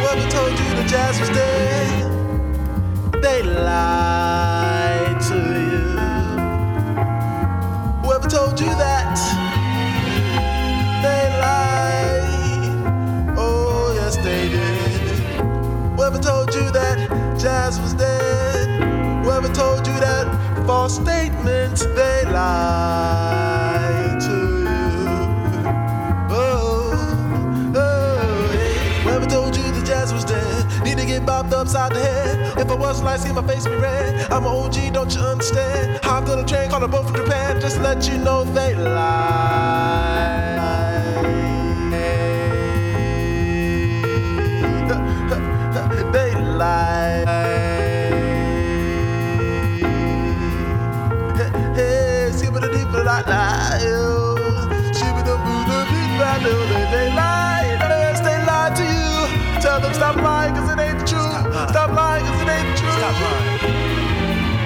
Whoever told you the jazz was dead, they lied to you. Whoever told you that, they lied. Oh, yes, they did. Whoever told you that jazz was dead, whoever told you that false statements, you. Oh, oh. Whoever told you the jazz was dead, need to get bopped upside the head. If I was like, see my face be red. I'm an OG, don't you understand? Hopped on a train, called a boat from Japan, just let you know they lied. they lied. But I lie. The boo, the beat, know they lie. Yes, they lied to you. Tell them stop lying, cause it ain't true. Stop lying, cause it ain't truth. Stop lying.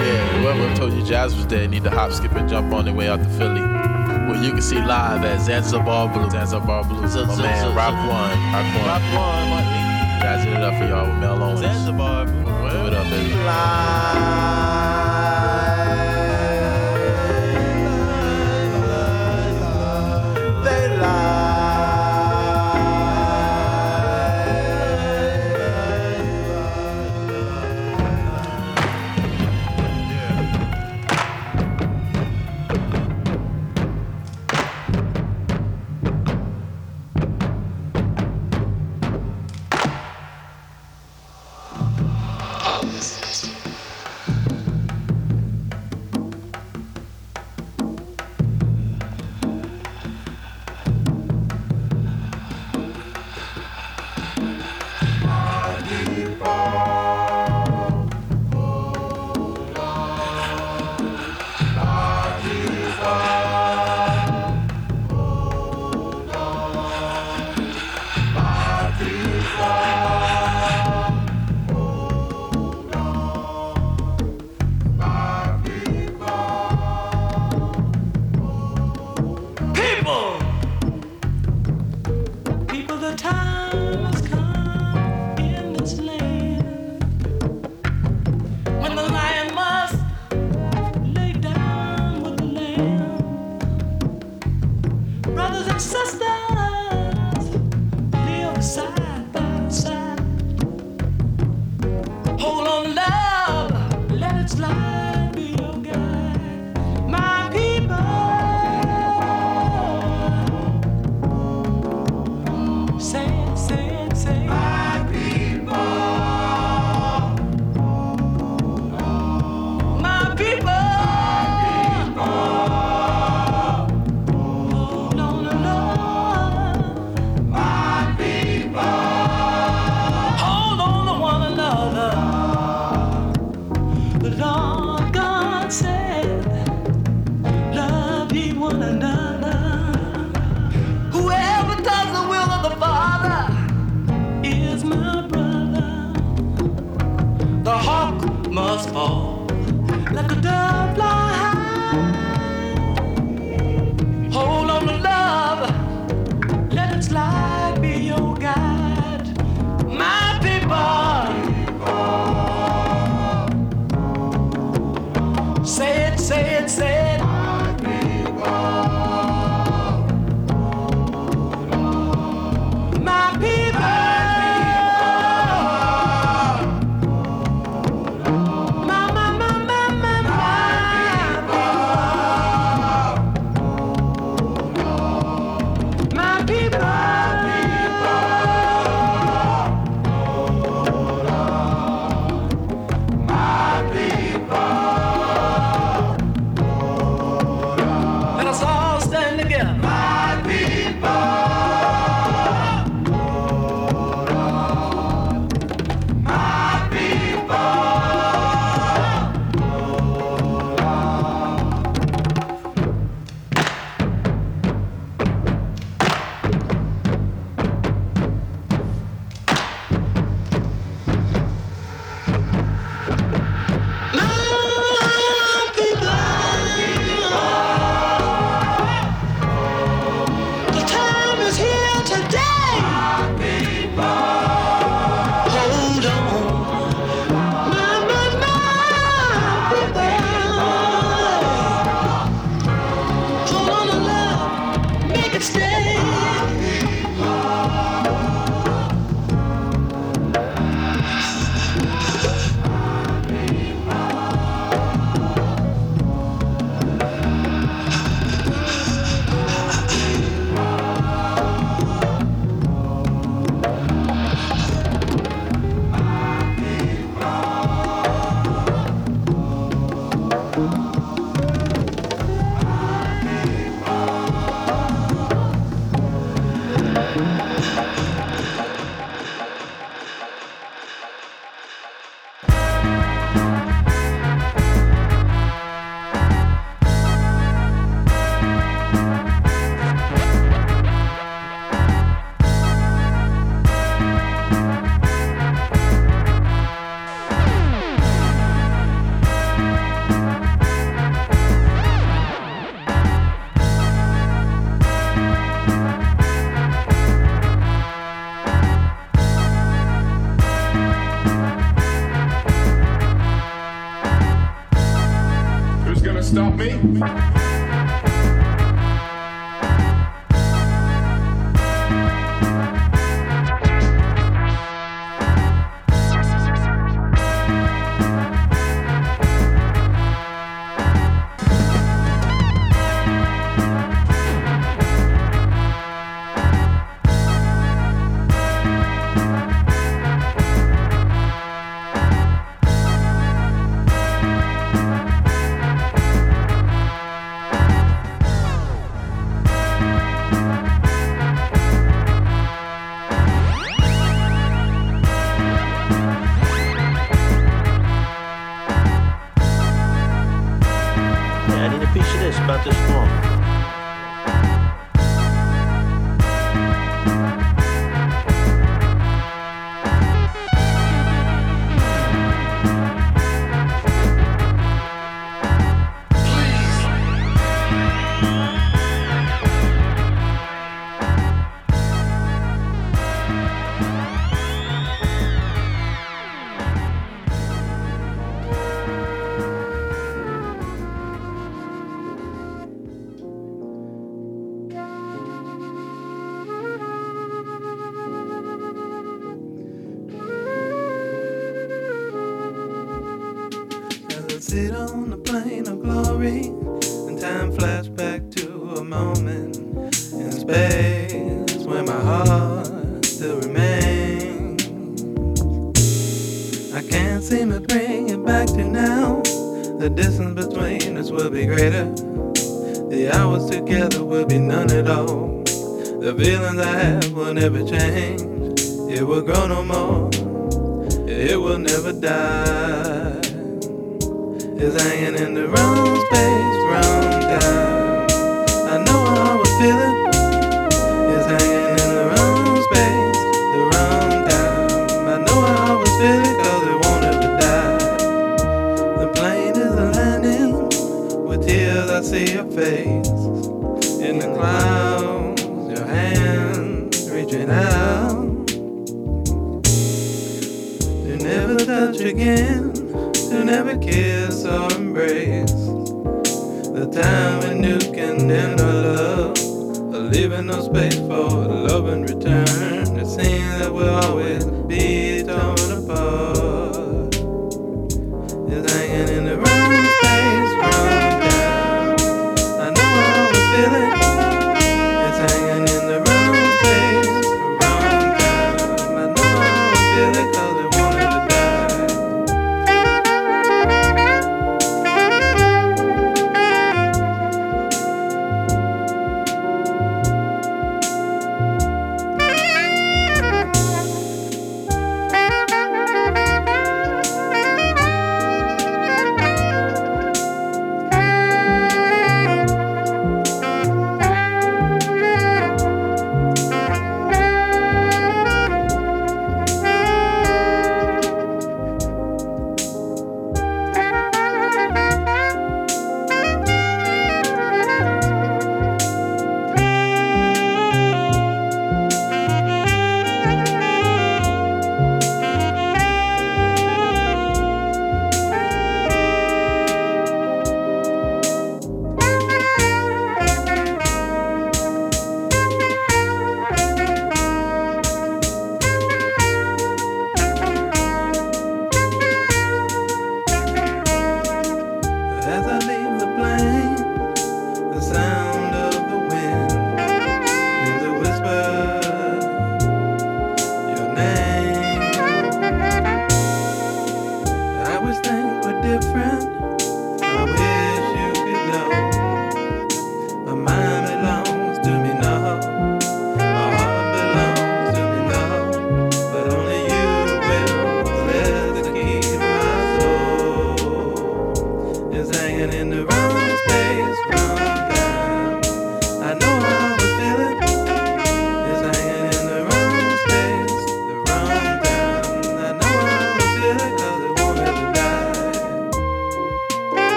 Yeah, whoever told you jazz was dead need to hop, skip, and jump on their way out to Philly. Where you can see live at Zanzibar Blues, Zanzibar Blues. My man, Rock One, Rock One. Rock one, Martin. Jazzing it up for y'all with Mel Owens. Zanzibar. Do it up, baby. They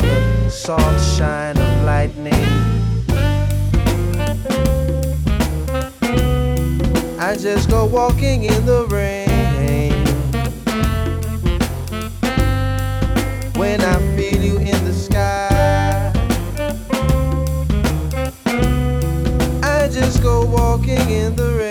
the soft shine of lightning. I just go walking in the rain. When I feel you in the sky, I just go walking in the rain.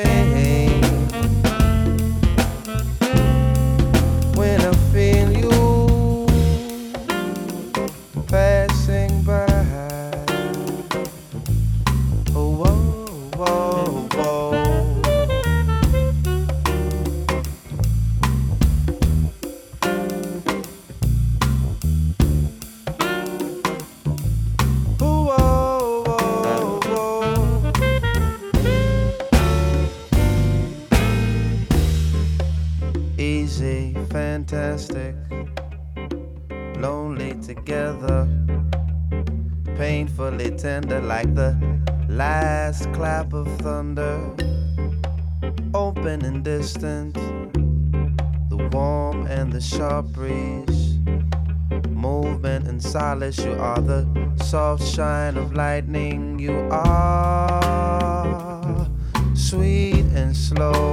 Soft shine of lightning. You are sweet and slow.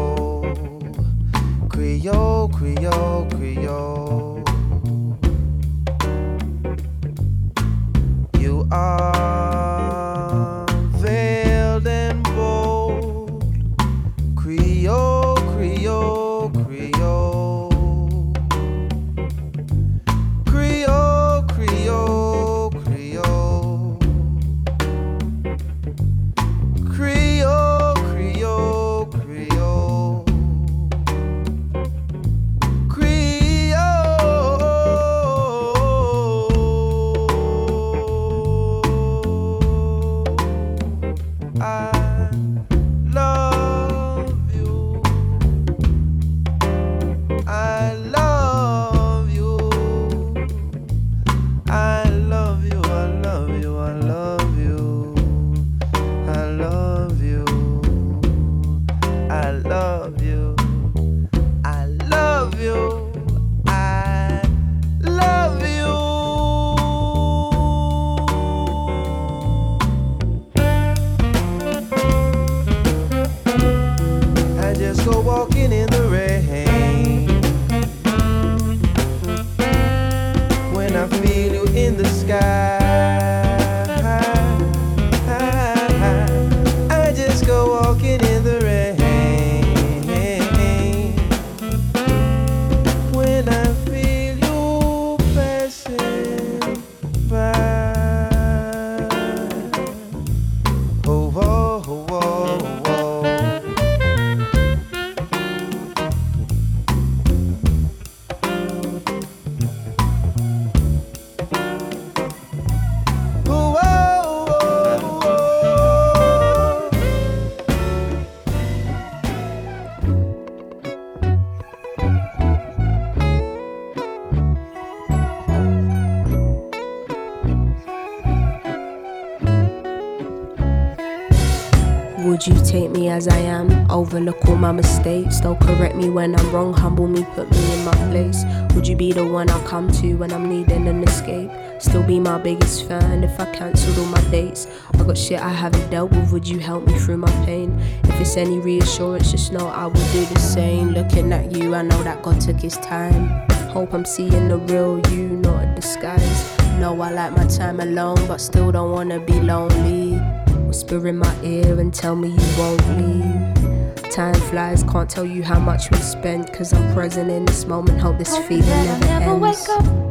Overlook all my mistakes. Don't correct me when I'm wrong. Humble me, put me in my place. Would you be the one I come to when I'm needing an escape? Still be my biggest fan if I cancelled all my dates. I got shit I haven't dealt with. Would you help me through my pain? If it's any reassurance, just know I will do the same. Looking at you, I know that God took his time. Hope I'm seeing the real you, not a disguise. Know I like my time alone, but still don't wanna be lonely. Whisper in my ear and tell me you won't leave. Time flies, can't tell you how much we spent. Cause I'm present in this moment, hope this feeling never, never ends.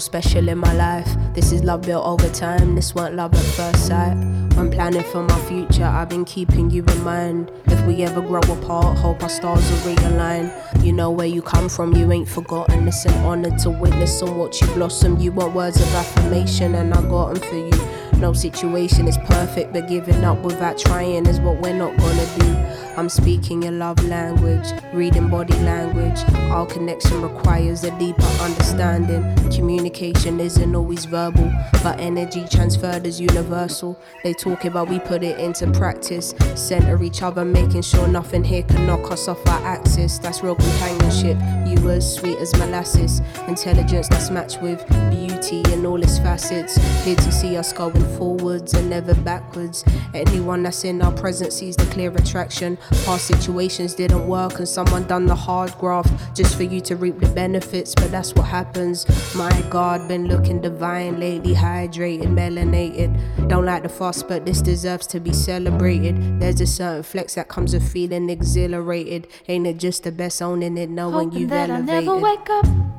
Special in my life. This is love built over time, this weren't love at first sight. When planning for my future, I've been keeping you in mind. If we ever grow apart, hope our stars will realign. You know where you come from, you ain't forgotten. It's an honor to witness and watch you blossom. You want words of affirmation, and I got 'em for you. No situation is perfect, but giving up without trying is what we're not gonna do. I'm speaking your love language, reading body language. Our connection requires a deeper understanding. Communication isn't always verbal, but energy transferred is universal. They talk about we put it into practice. Center each other, making sure nothing here can knock us off our axis. That's real companionship. You as sweet as molasses, intelligence that's matched with beauty in all its facets. Here to see us going forwards and never backwards. Anyone that's in our presence sees the clear attraction. Past situations didn't work, and someone done the hard graft just for you to reap the benefits. But that's what happens. My God, been looking divine lately, hydrated, melanated. Don't like the fuss, but this deserves to be celebrated. There's a certain flex that comes with feeling exhilarated. Ain't it just the best owning it, knowing Hoping you've that I'll never wake up.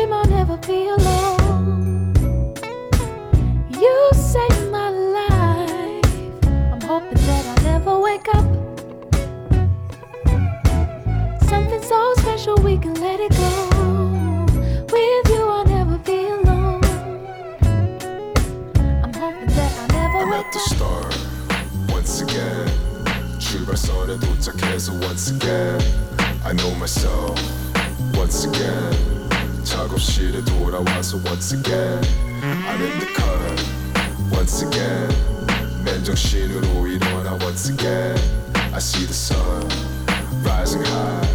in this dream I'll never be alone. You saved my life. I'm hoping that I'll never wake up. Something so special we can let it go. With you I'll never be alone. I'm hoping that I'll never I'm wake at the up. start once again. 출발선에 도착해서 once again. I know myself once again. 작업실에 돌아와서 once again. I'm in the cut once again. 맨정신으로 일어나 once again. I see the sun rising high,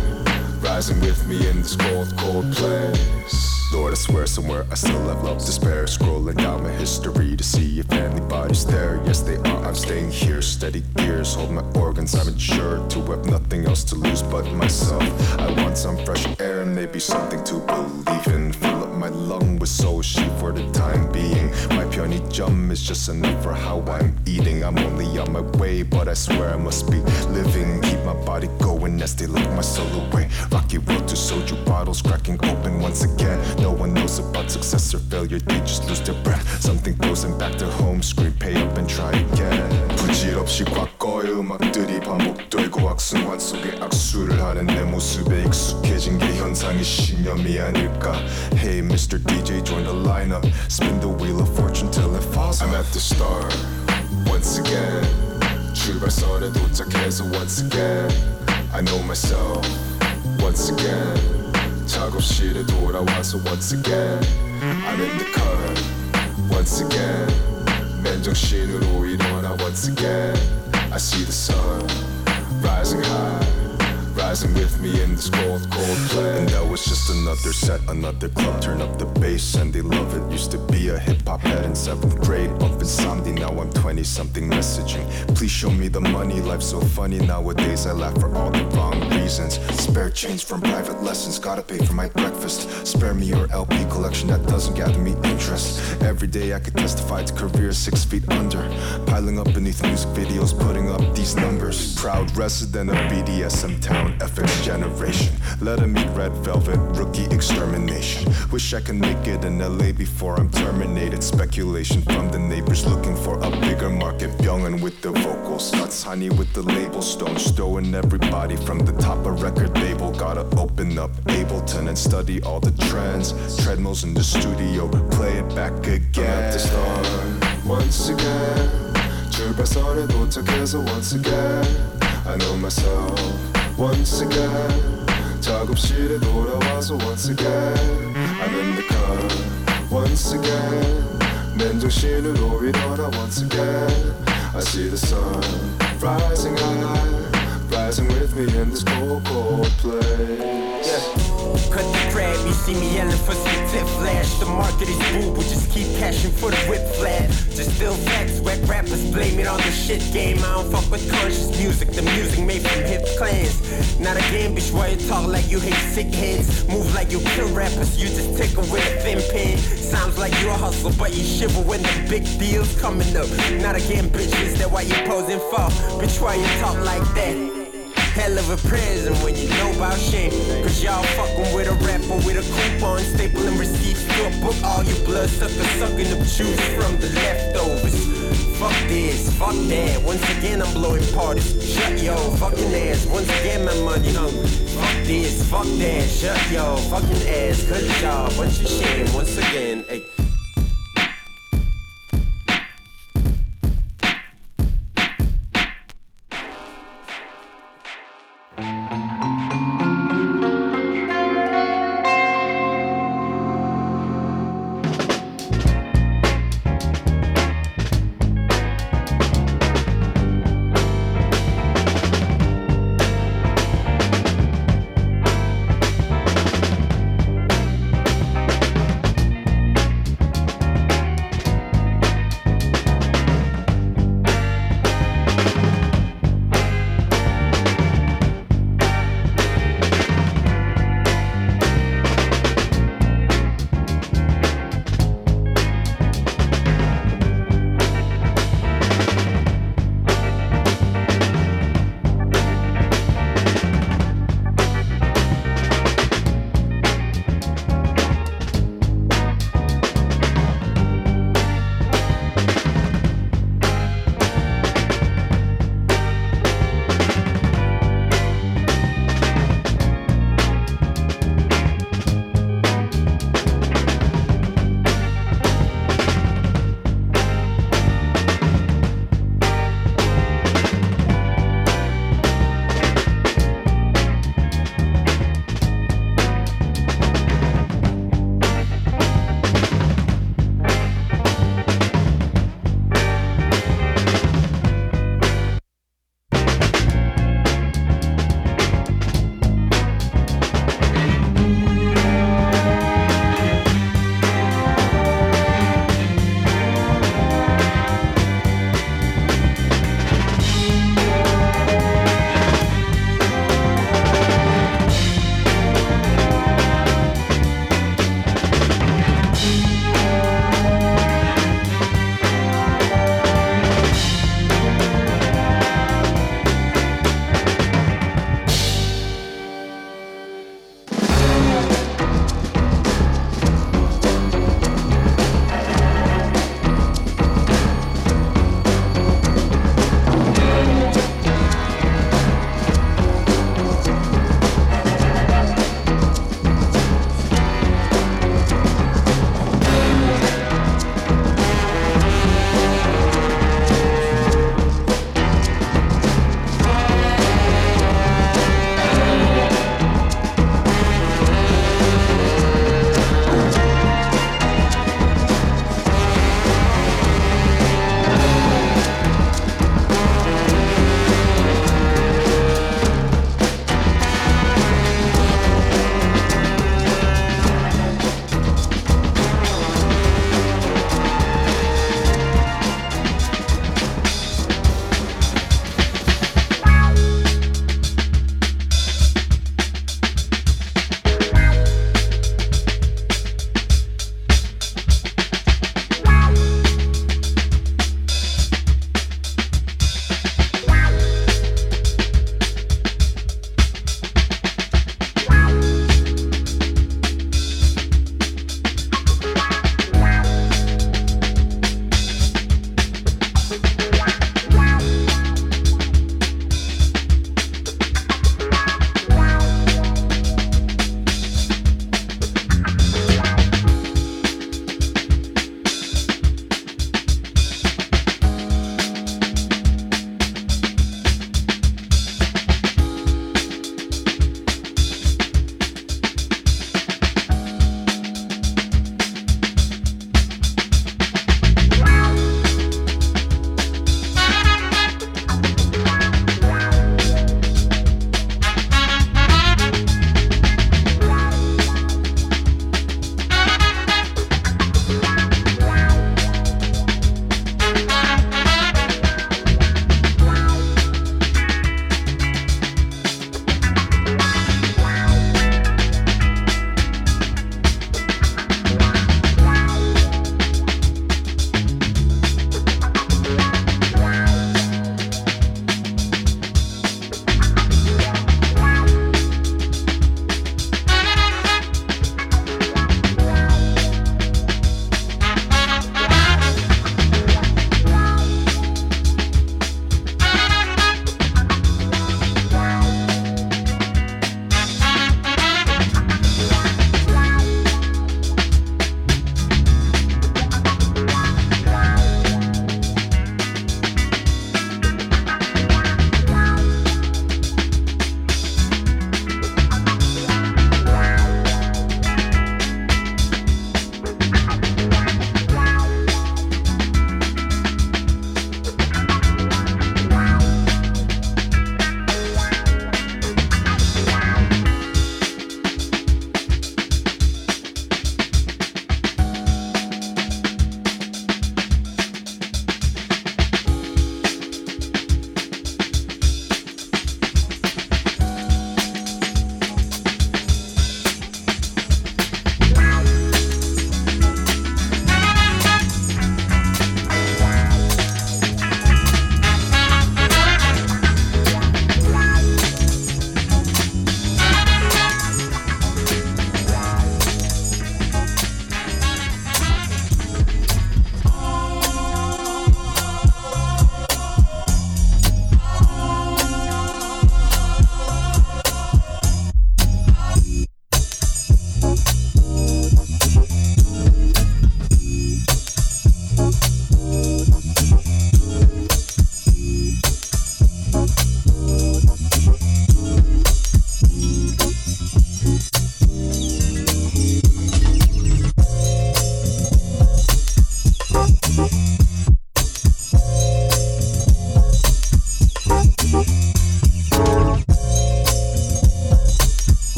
rising with me in this cold, cold place. Lord, I swear somewhere I still have love spare. Scrolling down my history to see if anybody's there. Yes, they are. I'm staying here, steady gears, hold my organs. I'm insured to have nothing else to lose but myself. I want some fresh air and maybe something to believe in. Fill up my lung with soul sheep for the time being. My 편의점 is just enough for how I'm eating. I'm only on my way, but I swear I must be living. Keep my body going as they look my soul away. Rocky road to soju bottles cracking open once again. No one knows about success or failure, they just lose their breath. Something throws them back to home screen, pay up and try again. 부질없이 과거의 음악들이 반복되고 악순환 속에 악수를 하는 내 모습에 익숙해진 게 현상의 신념이 아닐까. Hey, Mr. DJ, join the lineup. Spin the wheel of fortune till it falls. I'm at the start once again. 출발선에 도착해서 once again. I know myself once again. 작업실에 돌아와서 once again. I'm in the cut once again. 맨정신으로 일어나 once again. I see the sun rising high. Rising with me in this cold, cold place. And that was just another set, another club. Turn up the bass and they love it. Used to be a hip hop head in seventh grade. Bumping Sandy, now I'm 20 something messaging. Please show me the money, life's so funny nowadays. I laugh for all the wrong reasons. Spare change from private lessons, gotta pay for my breakfast. Spare me your LP collection that doesn't gather me interest. Every day I could testify to careers six feet under. Piling up beneath music videos, putting up these numbers. Proud resident of BDSM town, FX generation. Let him eat red velvet, rookie extermination. Wish I could make it in LA before I'm terminated. Speculation from the neighbors rappers looking for a bigger market. Youngin' with the vocals, not tiny with the label. Stones throwing everybody from the top of record label. Gotta open up Ableton and study all the trends. Treadmills in the studio, play it back again. I'm at the start once again. 출발선에 도착해서 once again. I know myself once again. 작업실에 돌아와서 once again. I'm in the car once again. 맨정신으로 일어나 once again. I see the sun rising high, rising with me in this cold, cold place. Yeah. Cut the crab, you see me yelling for some tip flash. The market is boo, we just keep cashing for the whip flat. Just still facts, whack rappers blame it on the shit game. I don't fuck with conscious music, the music made from hip clans. Not a game, bitch, why you talk like you hate sick heads? Move like you kill rappers, you just tickle with a thin pen. Sounds like you a hustler, but you shiver when the big deal's coming up. Not again, bitch, is that why you posing for? Bitch, why you talk like that? Hell of a prison when you know about shame. Cause y'all fucking with a rapper with a coupon, stapling receipts to a book. All you blood suckers sucking the juice from the leftovers. Fuck this, fuck that. Once again, I'm blowing parties. Shut yo fucking ass. Once again, my money hungry. Fuck this, fuck that. Shut yo fucking ass. Cause y'all bunch of shame. Once again, hey.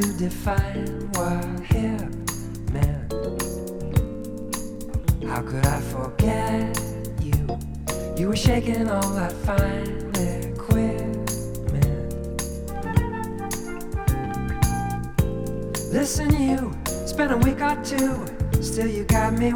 to define what here meant. How could I forget you? You were shaking all that fine equipment. Listen, you spent a week or two, still you got me.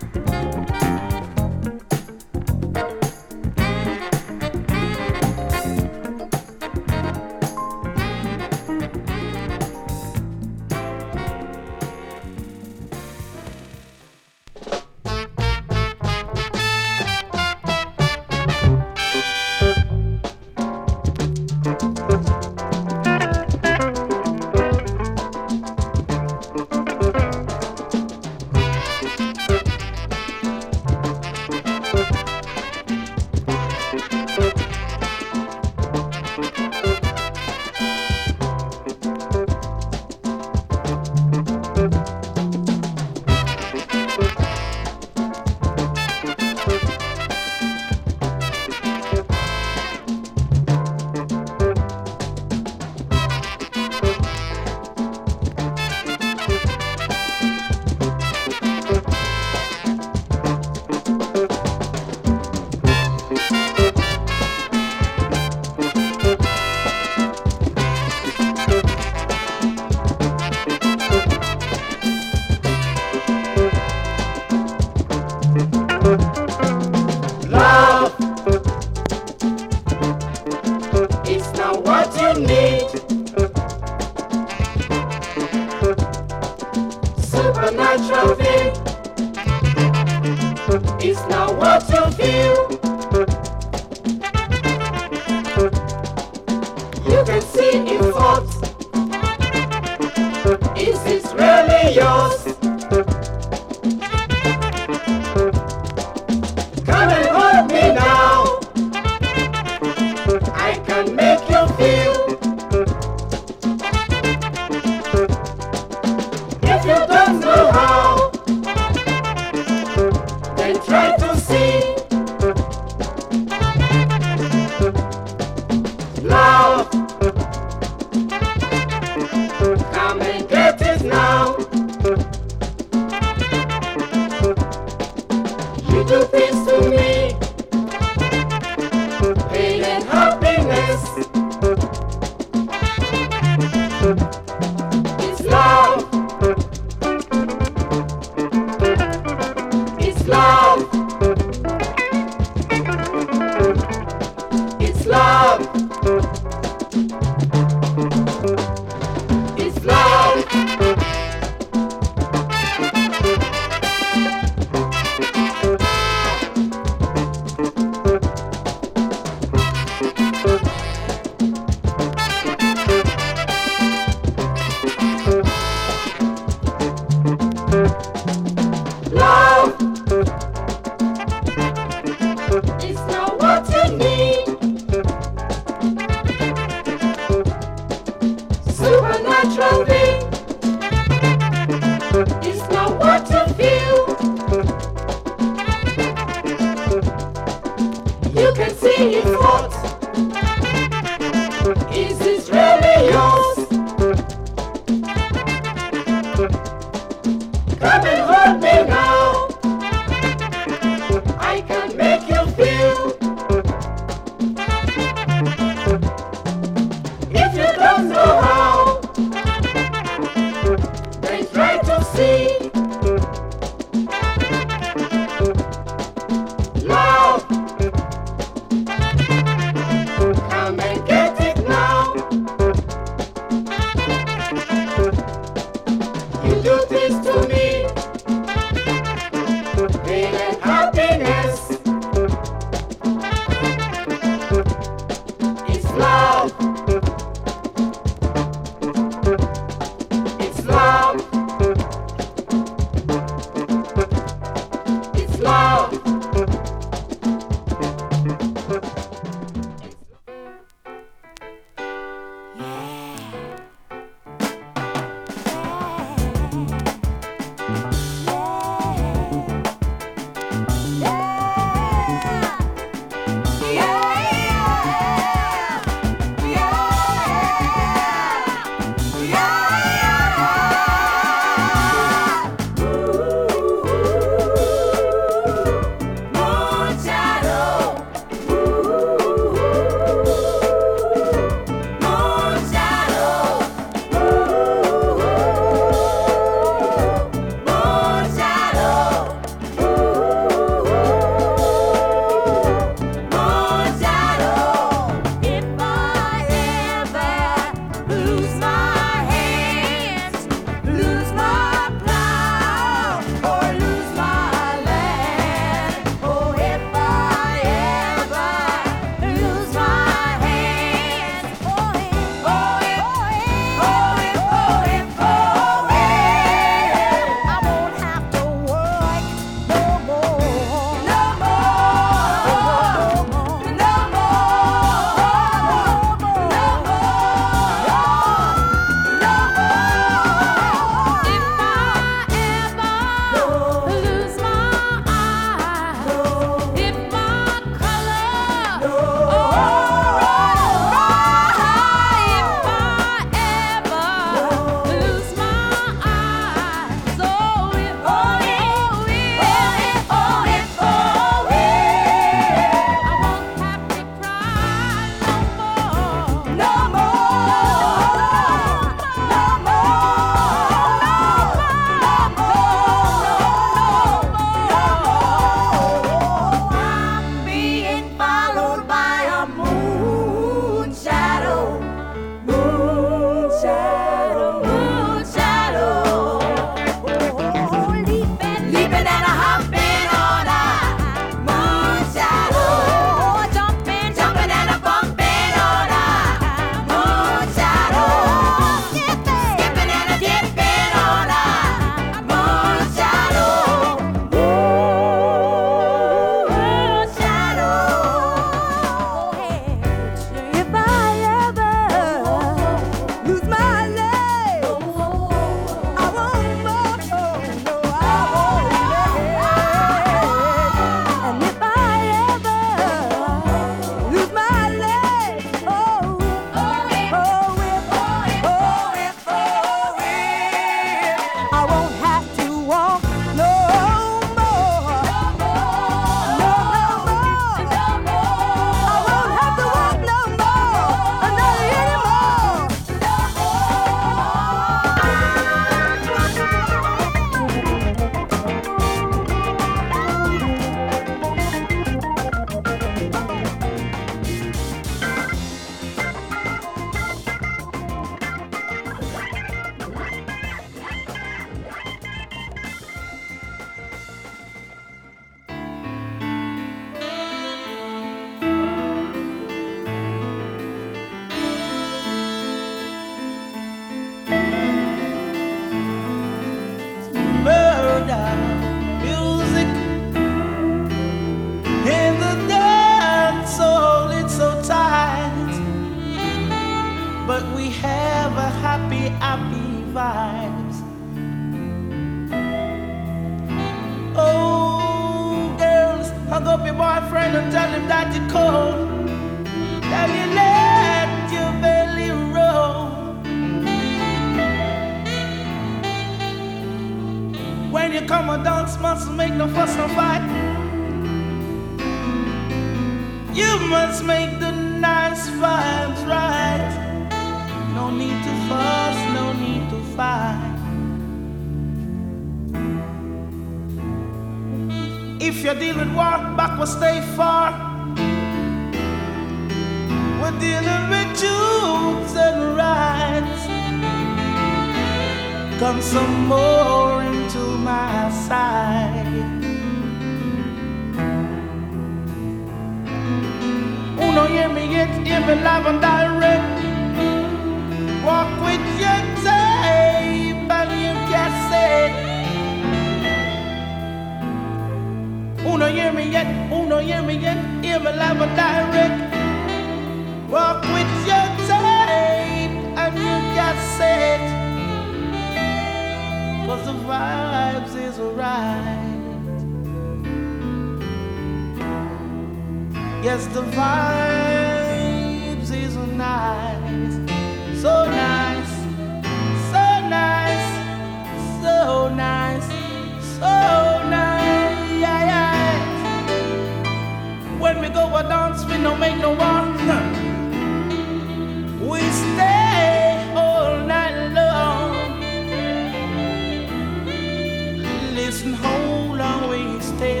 Stay?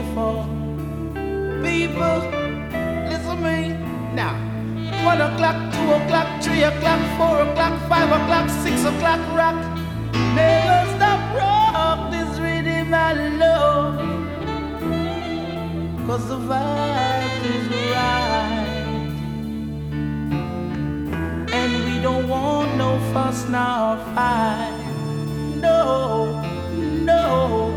People, listen to me now. One o'clock, two o'clock, three o'clock, four o'clock, five o'clock, six o'clock, rock. Never stop rock this rhythm I love. Cause the vibe is right. And we don't want no fuss nor fight. No, no,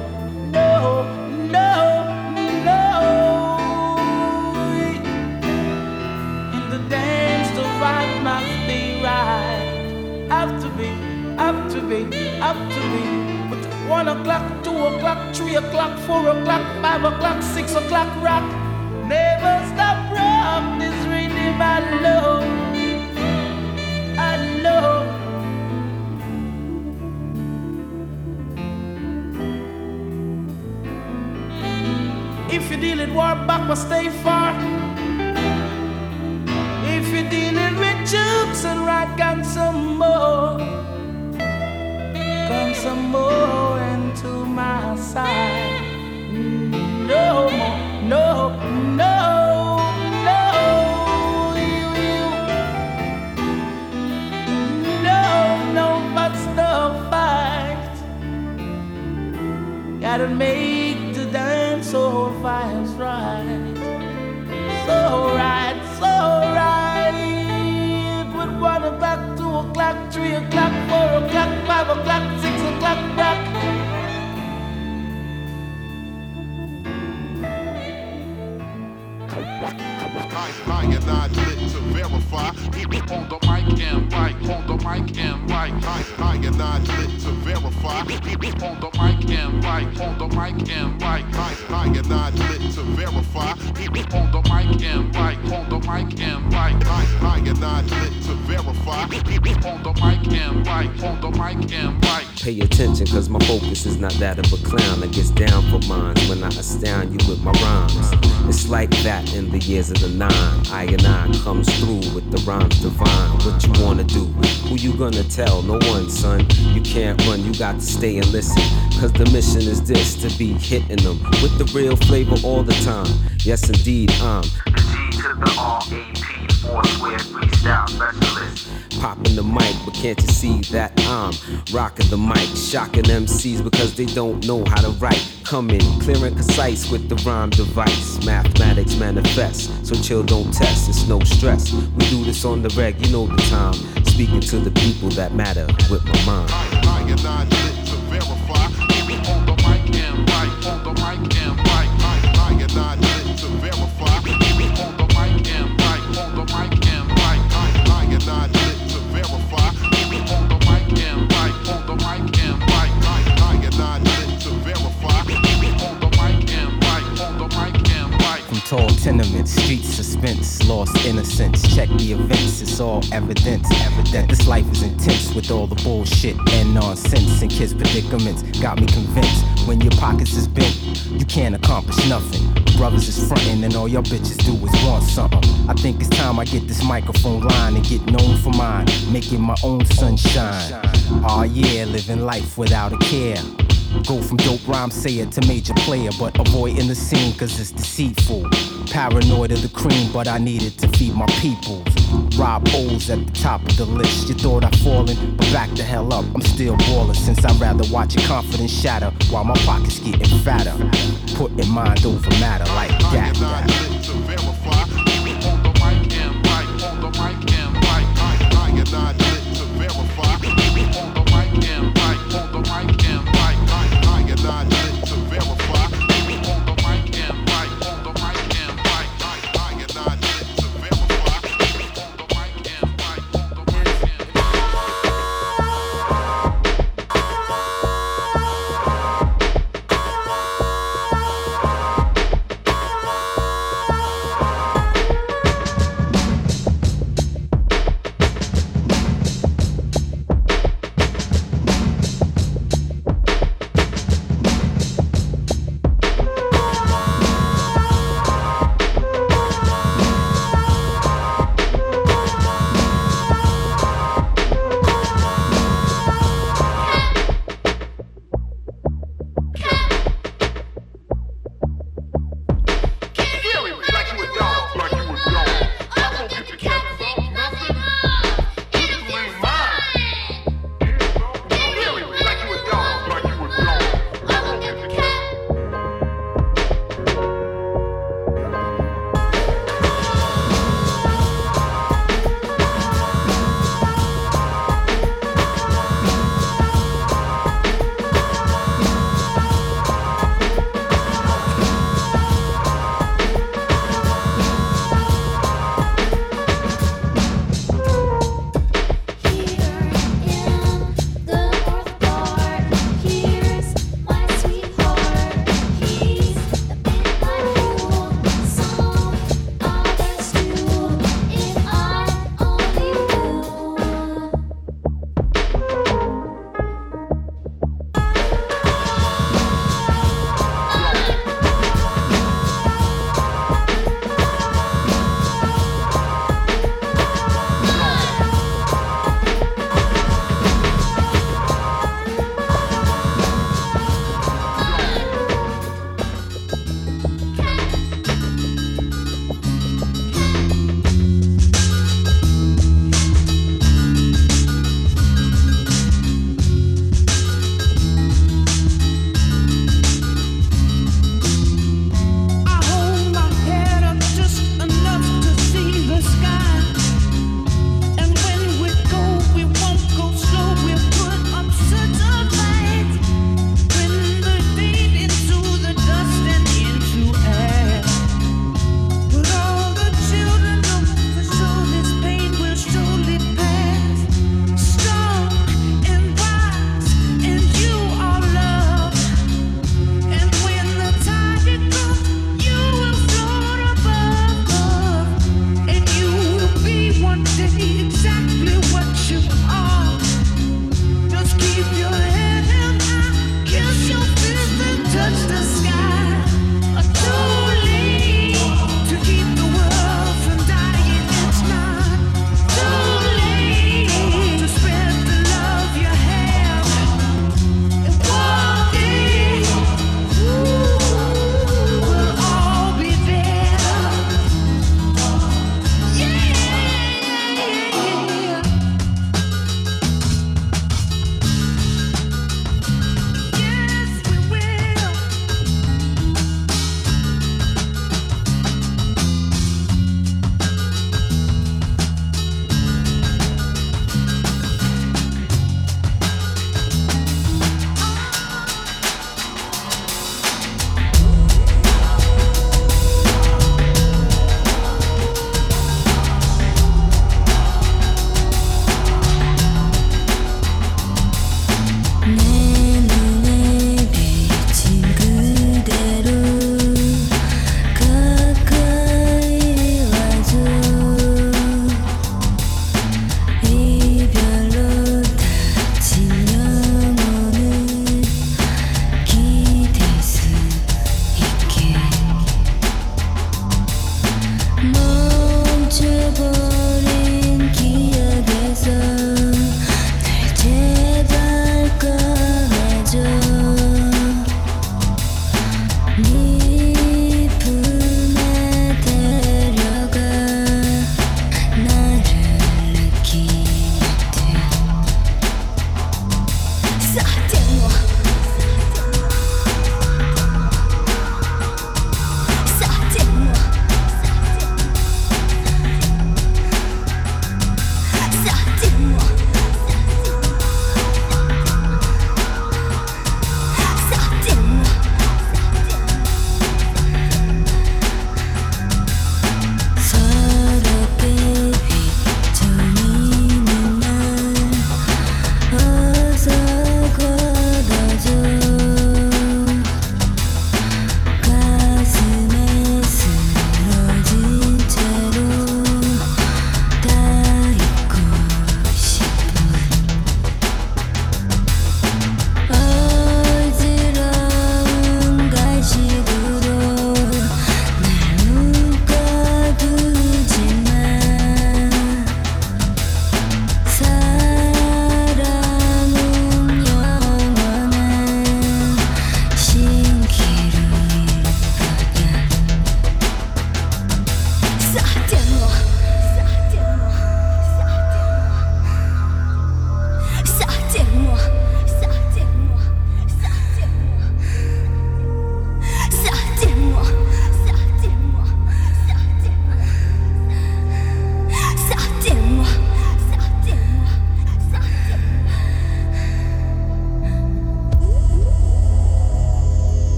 be, have to be. But one o'clock, two o'clock, three o'clock, four o'clock, five o'clock, six o'clock, rock. Never stop rock this rhythm I love. I. If you're dealing war back, but stay far. If you're dealing with jukes and right, come some more. Some more into my side. No more, no, no, no. You, you. No, no, but no fight. Gotta make the dance so vibes right. So right, so right. With one o'clock, two o'clock, three o'clock, four o'clock, five o'clock, o'clock, rock. I, I and I lit to verify. On the mic and right, on the mic and right. I, I and I lit to verify. On the mic and right, on the mic and right. I, I and I lit to verify. On the mic and right, on the mic and right. I, I and I lit to verify. On the mic and right, on the mic and right. Pay attention, cause my focus is not that of a clown. I gets down for mine when I astound you with my rhymes. It's like that in the years of the nine. I and I comes through with the rhymes divine. What you wanna do? Who you gonna tell? No one, son. You can't run, you got to stay and listen. Cause the mission is this to be hitting them with the real flavor all the time. Yes, indeed, I'm the G to the R-A-P, four square freestyle specialist. Popping the mic, but can't you see that I'm rocking the mic, shocking MCs because they don't know how to write. Come in, clear and concise with the rhyme device. Mathematics manifest, so chill, don't test, it's no stress. We do this on the reg, you know the time. Speaking to the people that matter with my mind. Tenements, street suspense, lost innocence. Check the events, it's all evidence. Evident this life is intense with all the bullshit and nonsense and kids' predicaments. Got me convinced when your pockets is bent, you can't accomplish nothing. Brothers is frontin' and all your bitches do is want something. I think it's time I get this microphone line and get known for mine, making my own sunshine. Oh yeah, living life without a care. Go from dope rhyme sayer to major player, but avoiding the scene cause it's deceitful. Paranoid of the cream, but I needed to feed my people. Rob O's at the top of the list. You thought I'd fallen, but back the hell up. I'm still ballin' since I'd rather watch your confidence shatter while my pockets getting fatter. Putting mind over matter like that.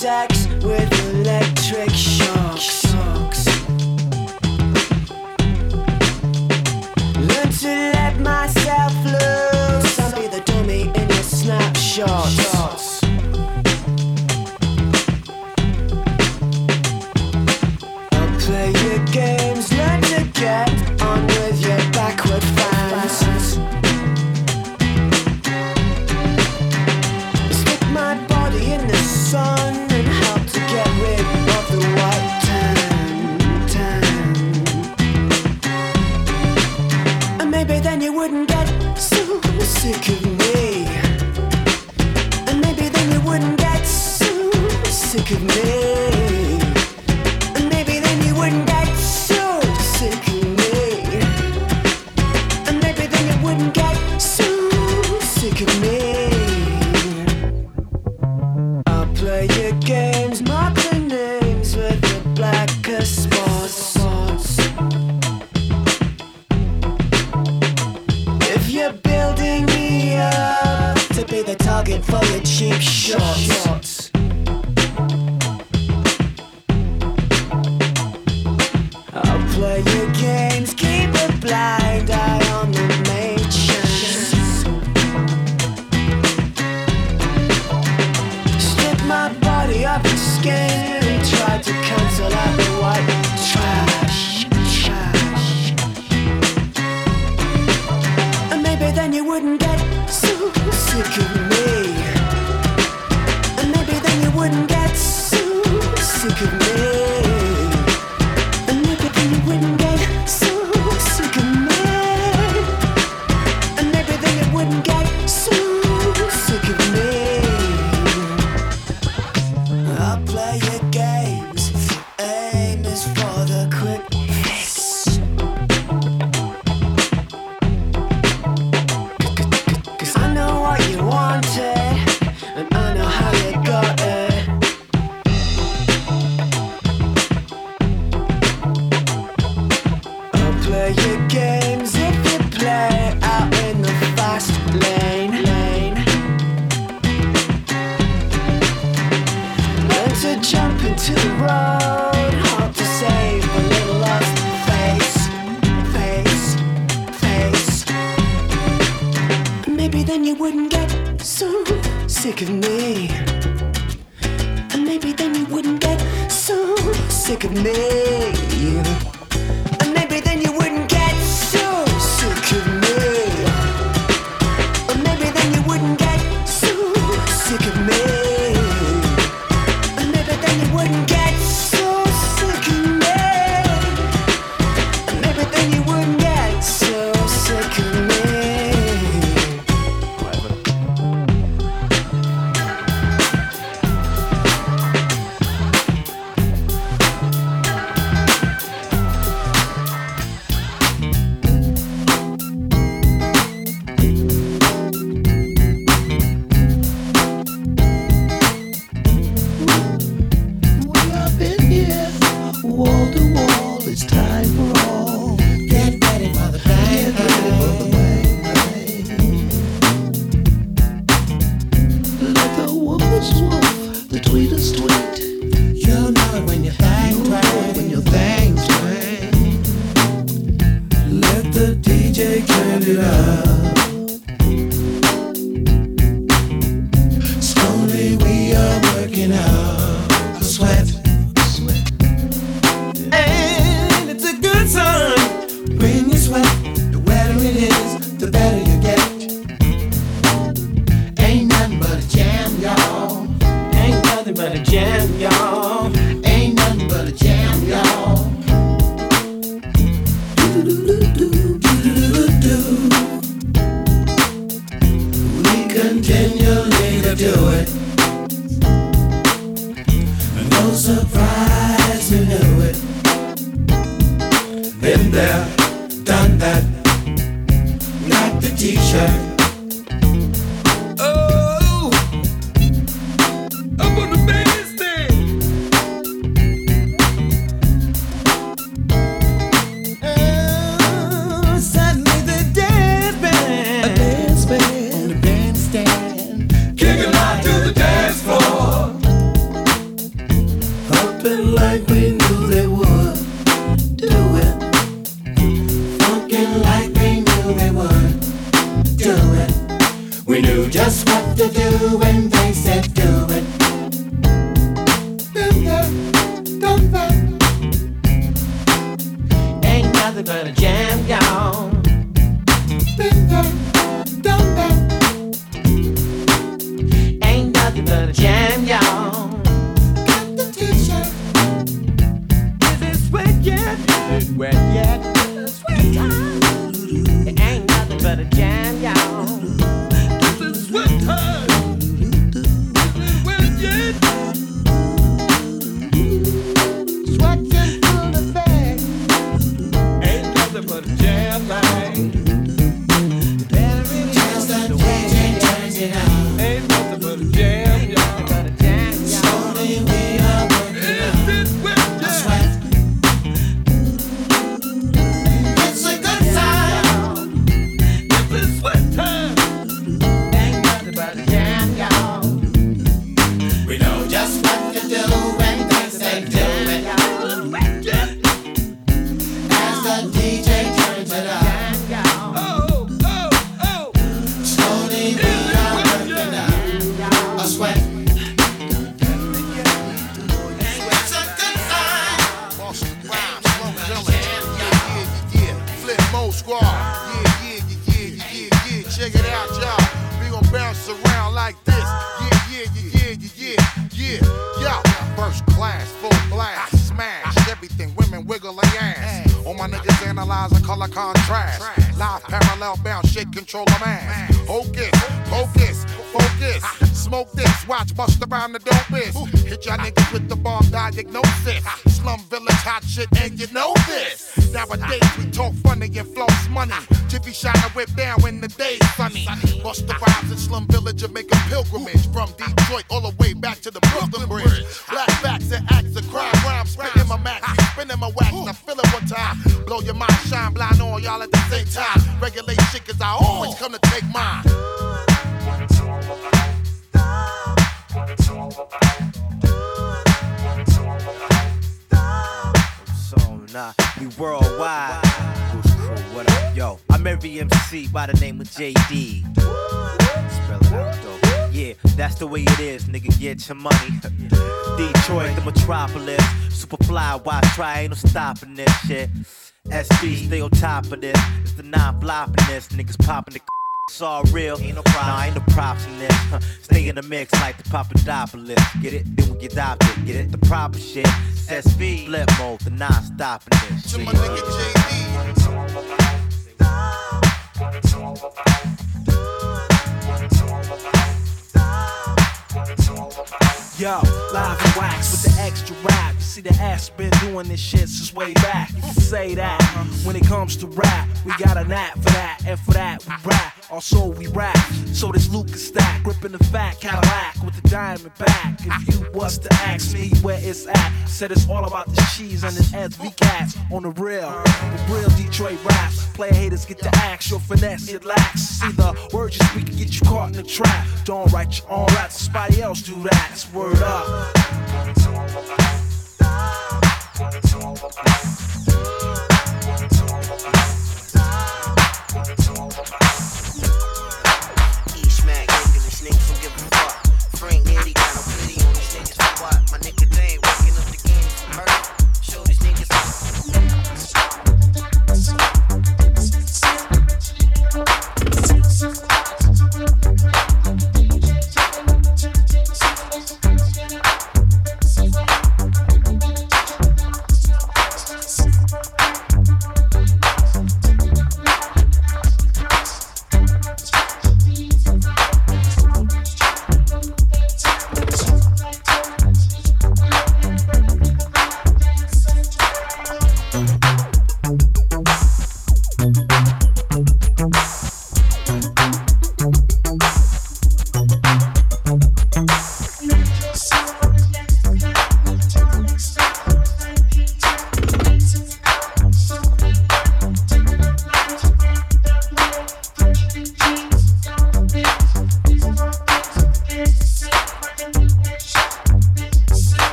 sex with electric shocks. Stopping this shit. SV, stay on top of this. It's the non-flopping this. Niggas popping the it's all real. Ain't no problem. Nah, ain't no props in this. Huh. Stay in the mix like the Papadopoulos. Get it? Then we get adopted. Get it? The proper shit. SV, flip mode, the non-stopping this. To my nigga Yo, live and wax with the extra rap. See the ass been doing this shit since way back. Say that. When it comes to rap, we got a knack for that. And for that, we rap. Also, we rap. So this Lucas stack, gripping the fat Cadillac with the diamond back. If you was to ask me where it's at, said it's all about the cheese and this SV cats on the real. The real Detroit raps. Player haters get the axe, your finesse it lacks. See the words you speak can get you caught in the trap. Don't write your own raps, somebody else do that. It's word up. East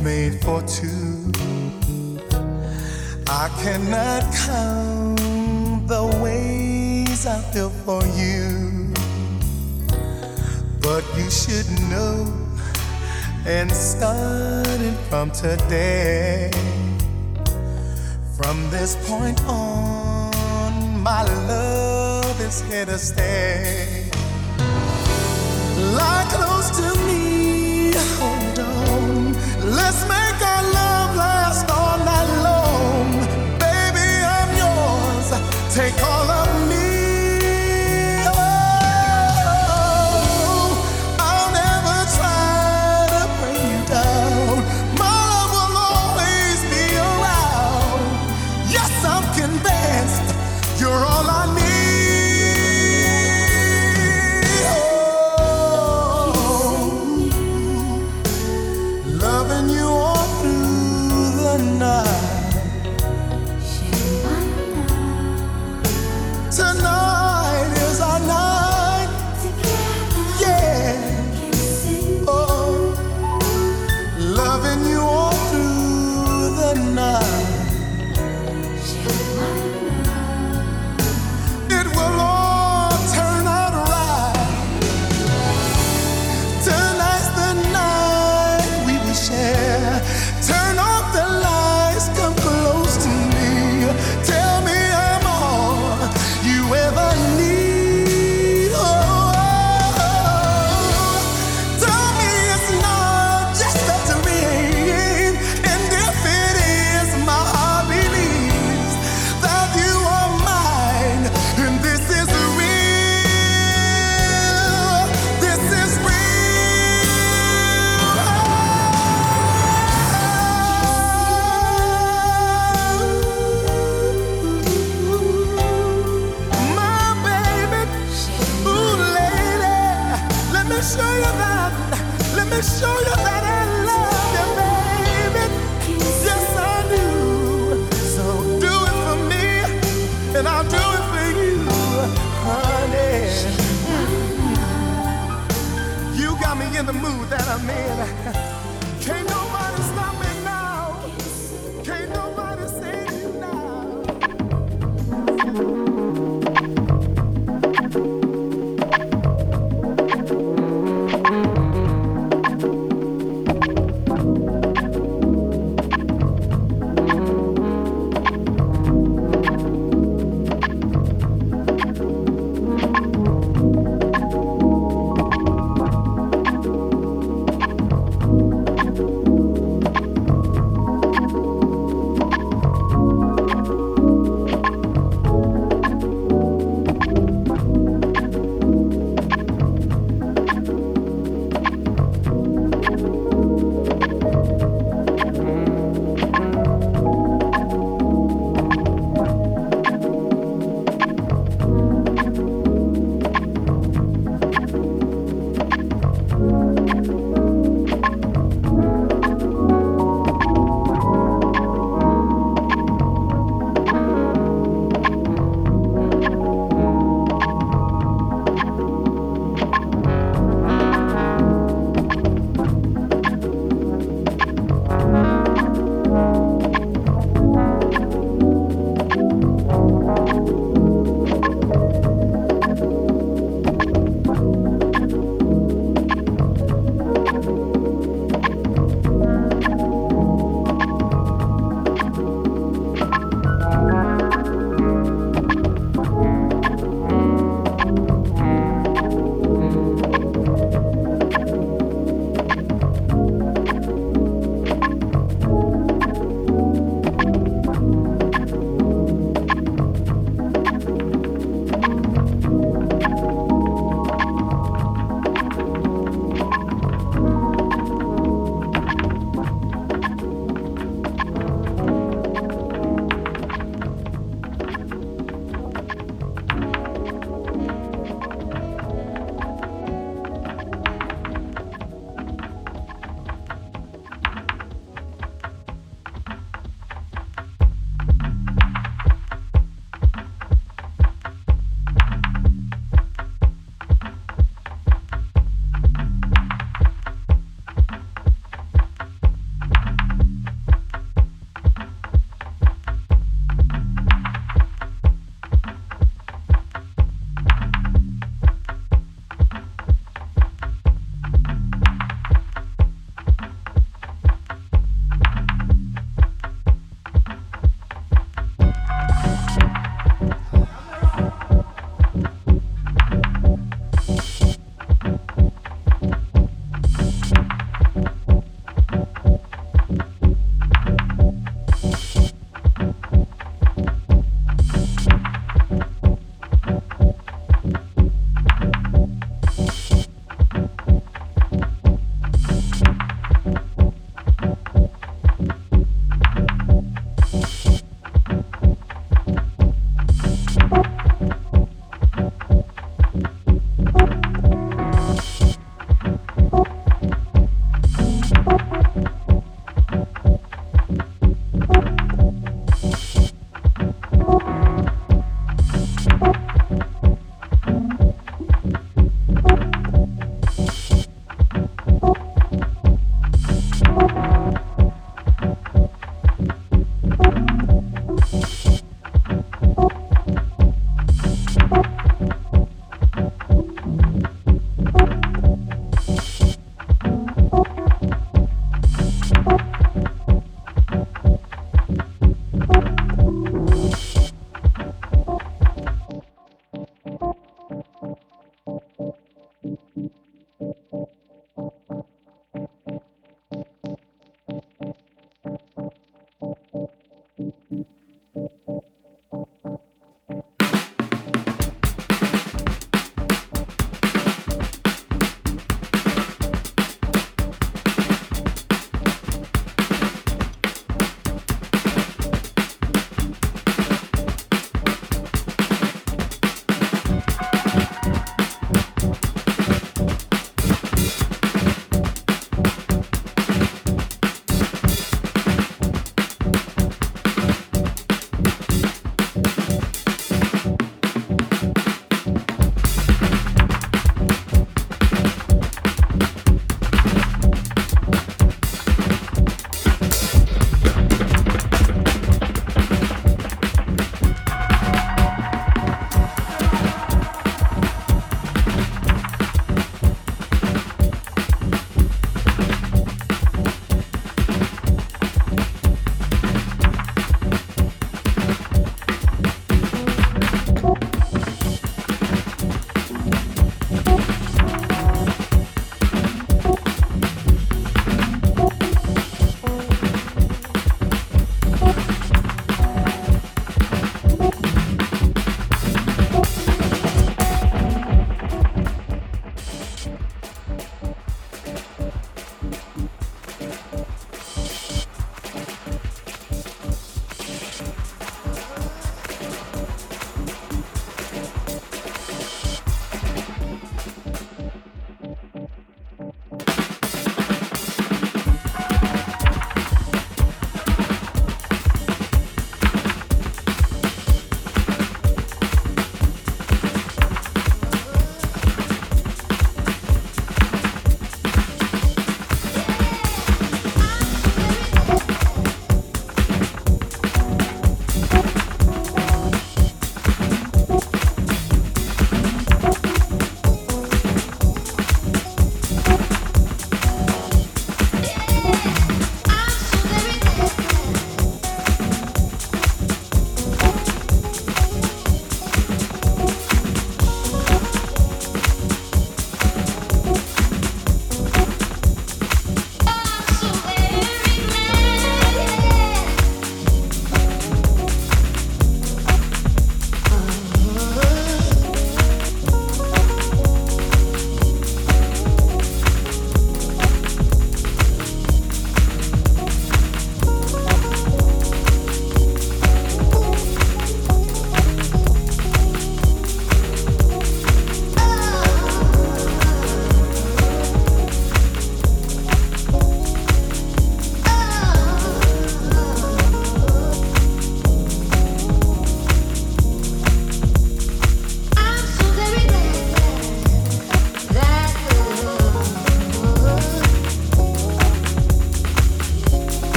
made for two. I cannot count the ways I feel for you, but you should know. And starting from today, from this point on, my love is here to stay. Lie close to me. Let's make